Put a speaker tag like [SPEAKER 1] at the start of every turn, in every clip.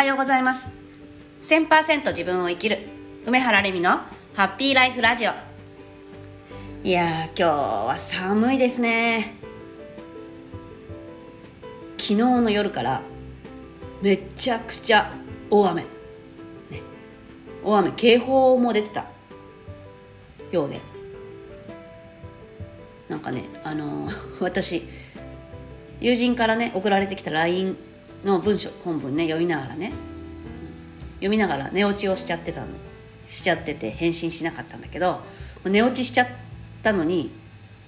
[SPEAKER 1] はようございます。1000%自分を生きる梅原レミのハッピーライフラジオ。いや今日は寒いですね。昨日の夜からめちゃくちゃ大雨、ね、大雨警報も出てた。ようで。なんかねあのー私友人からね送られてきた LINE の文章本文ね読みながらね。読みながら寝落ちをしちゃってたの。しちゃってて返信しなかったんだけど寝落ちしちゃったのに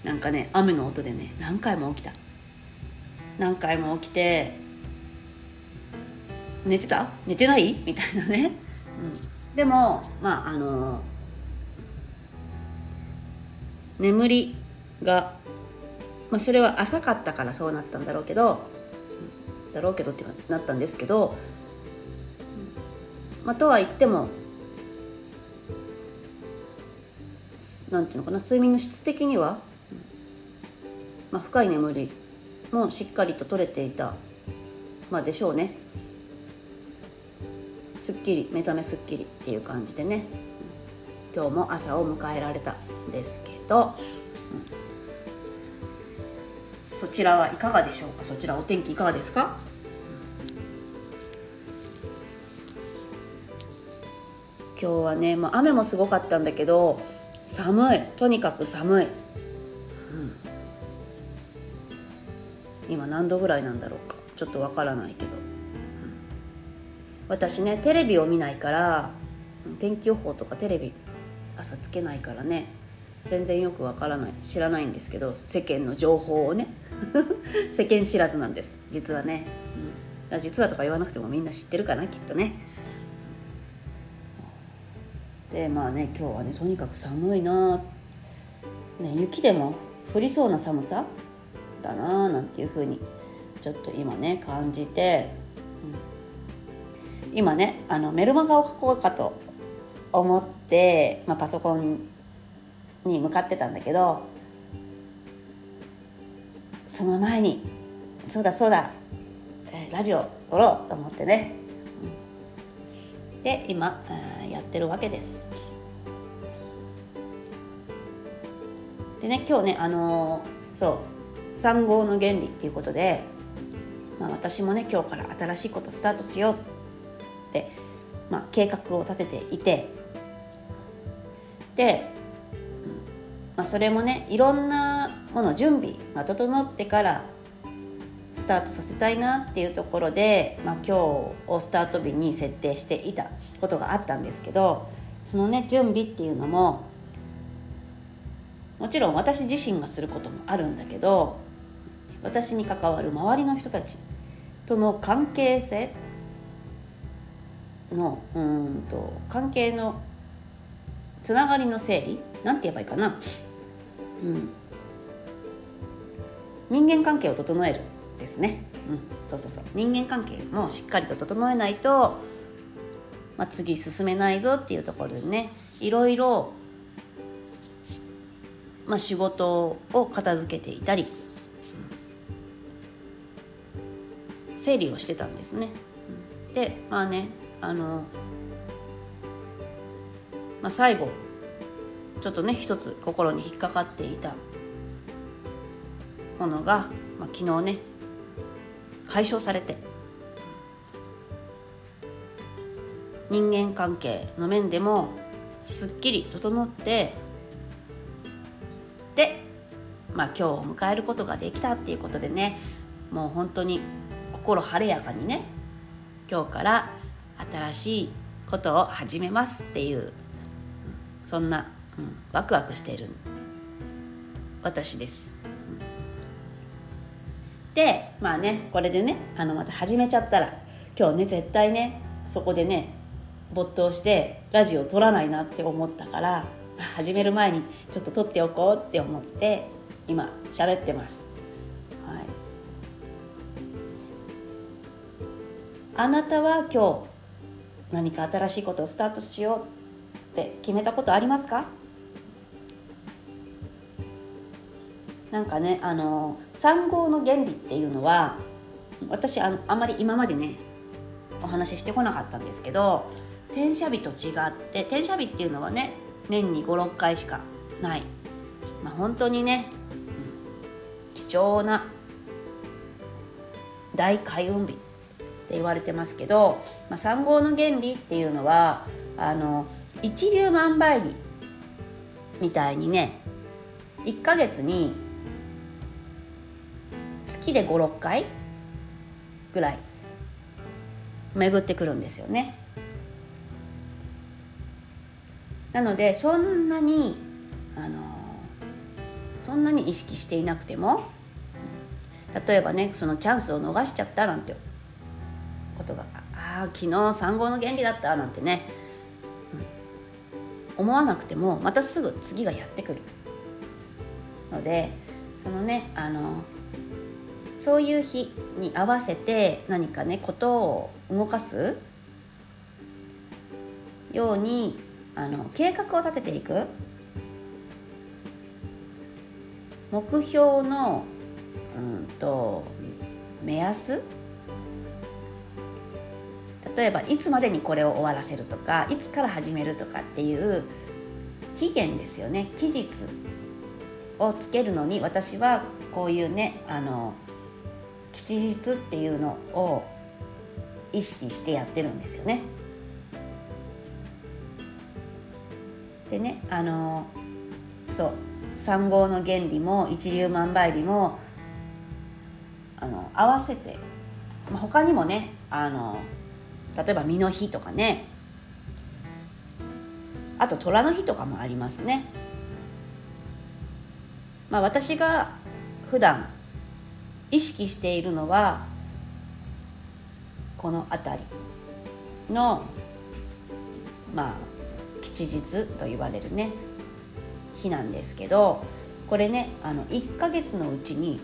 [SPEAKER 1] なんかね雨の音でね何回も起きた。何回も起きて寝てた？寝てない？みたいなね、うん、でもまああの眠りがまあ、それは浅かったからそうなったんだろうけどだろうけどってなったんですけど、まあ、とは言ってもなんていうのかな睡眠の質的には、まあ、深い眠りもしっかりと取れていた、まあ、でしょうね。すっきり目覚めすっきりっていう感じでね。今日も朝を迎えられたんですけど、うんそちらはいかがでしょうか？そちらお天気いかがですか？今日はね、まあ、雨もすごかったんだけど寒い。とにかく寒い、うん、今何度ぐらいなんだろうか？ちょっとわからないけど、うん、私ねテレビを見ないから天気予報とかテレビ朝つけないからね。全然よくわからない知らないんですけど世間の情報をね 世間知らずなんです。実はね、うん、実はとか言わなくてもみんな知ってるかなきっとね。でまあね今日はねとにかく寒いな、ね、雪でも降りそうな寒さだななんていうふうにちょっと今ね感じて、うん、今ねあのメルマガを書こうかと思って、まあ、パソコンに向かってたんだけどその前にそうだそうだラジオ撮ろうと思ってね。で今やってるわけです。でね今日ねあのー、そう産後の原理っていうことで、まあ、私もね今日から新しいことスタートしようって、まあ、計画を立てていて。でまあ、それもねいろんなもの準備が整ってからスタートさせたいなっていうところで、まあ、今日をスタート日に設定していたことがあったんですけどそのね準備っていうのももちろん私自身がすることもあるんだけど私に関わる周りの人たちとの関係性のうんと関係のつながりの整理なんて言えばいいかな、うん、人間関係を整えるですね、うん、そうそうそう。人間関係もしっかりと整えないと、まあ、次進めないぞっていうところでね。いろいろ、まあ、仕事を片付けていたり、うん、整理をしてたんですね。でまあねあのまあ、最後ちょっとね一つ心に引っかかっていたものが、まあ、昨日ね解消されて人間関係の面でもすっきり整ってで、まあ、今日を迎えることができたっていうことでねもう本当に心晴れやかにね今日から新しいことを始めますっていうそんな、うん、ワクワクしている私です、でまあねこれでねあのまた始めちゃったら今日ね絶対ねそこでね没頭してラジオ撮らないなって思ったから始める前にちょっと撮っておこうって思って今喋ってます、はい、あなたは今日何か新しいことをスタートしようって決めたことありますか？なんかねあの産後の原理っていうのは私ああまり今までねお話ししてこなかったんですけど転写日と違って転写日っていうのはね年に56回しかない、まあ、本当にね、貴重な大開運日って言われてますけど、まあ、3号の原理っていうのはあの一粒万倍日みたいにね1ヶ月に月で56回ぐらい巡ってくるんですよね。なのでそんなにあのそんなに意識していなくても例えばねそのチャンスを逃しちゃったなんてことがああ昨日3号の原理だったなんてね、うん、思わなくてもまたすぐ次がやってくるのでそのねあのそういう日に合わせて何かねことを動かすようにあの計画を立てていく。目標のうんと目安。例えばいつまでにこれを終わらせるとかいつから始めるとかっていう期限ですよね。期日をつけるのに私はこういうねあの吉日っていうのを意識してやってるんですよね。でねあのそう三号の原理も一粒万倍日もあの合わせて、まあ、他にもねあの例えば身の日とかねあと虎の日とかもありますね。まあ、私が普段意識しているのはこの辺りのまあ吉日と言われるね日なんですけどこれねあの1ヶ月のうちに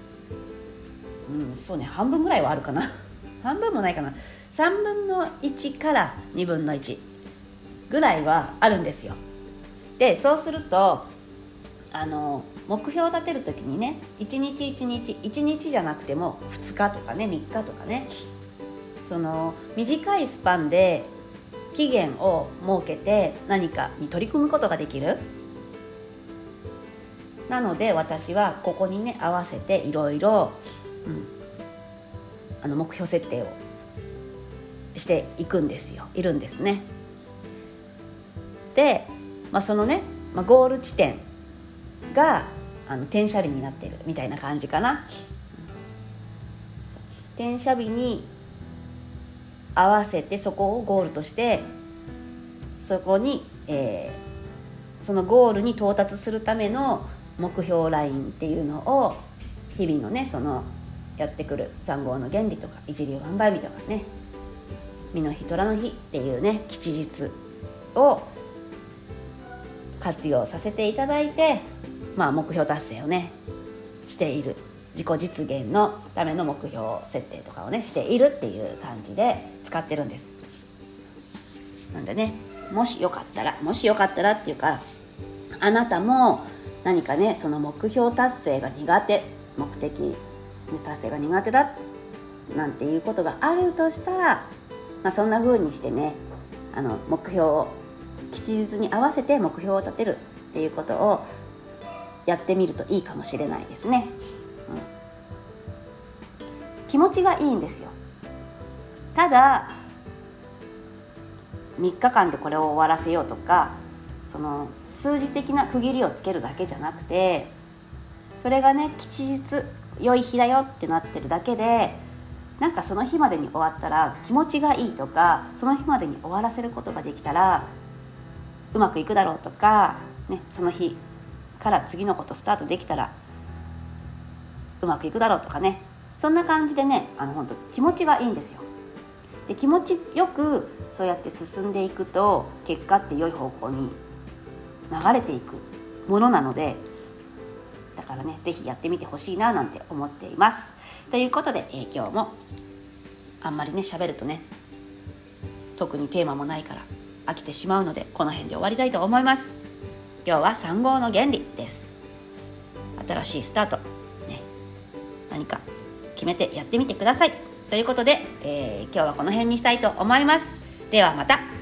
[SPEAKER 1] うんそうね半分ぐらいはあるかな。半分もないかな。3分の1から2分の1ぐらいはあるんですよ。でそうするとあの目標を立てる時にね1日1日1日じゃなくても2日とかね3日とかね。その短いスパンで期限を設けて何かに取り組むことができる。なので私はここにね合わせていろいろ目標設定をしていくんですよ。いるんですね。で、まあ、そのね、まあ、ゴール地点があの転写日になってるみたいな感じかな。転写日に合わせてそこをゴールとしてそこに、えー、そのゴールに到達するための目標ラインっていうのを日々のねそのやってくる残号の原理とか一流万倍日とかね。身の日虎の日っていうね吉日を活用させていただいてまあ、目標達成をねしている。自己実現のための目標設定とかをねしているっていう感じで使ってるんです。なんでねもしよかったらもしよかったらっていうかあなたも何かねその目標達成が苦手目的達成が苦手だなんていうことがあるとしたら、まあ、そんな風にしてねあの目標を吉日に合わせて目標を立てるっていうことをやってみるといいかもしれないですね、うん、気持ちがいいんですよ。ただ3日間でこれを終わらせようとかその数字的な区切りをつけるだけじゃなくてそれがね吉日良い日だよってなってるだけでなんかその日までに終わったら気持ちがいいとかその日までに終わらせることができたらうまくいくだろうとか、ね、その日から次のことスタートできたらうまくいくだろうとかね。そんな感じでねあの本当気持ちがいいんですよ。で気持ちよくそうやって進んでいくと結果って良い方向に流れていくものなのでだからね是非やってみてほしいななんて思っています。ということで、えー、今日もあんまりね喋るとね特にテーマもないから飽きてしまうのでこの辺で終わりたいと思います。今日は3号の原理です。新しいスタート、ね、何か決めてやってみてください。ということで、えー今日はこの辺にしたいと思います。ではまた。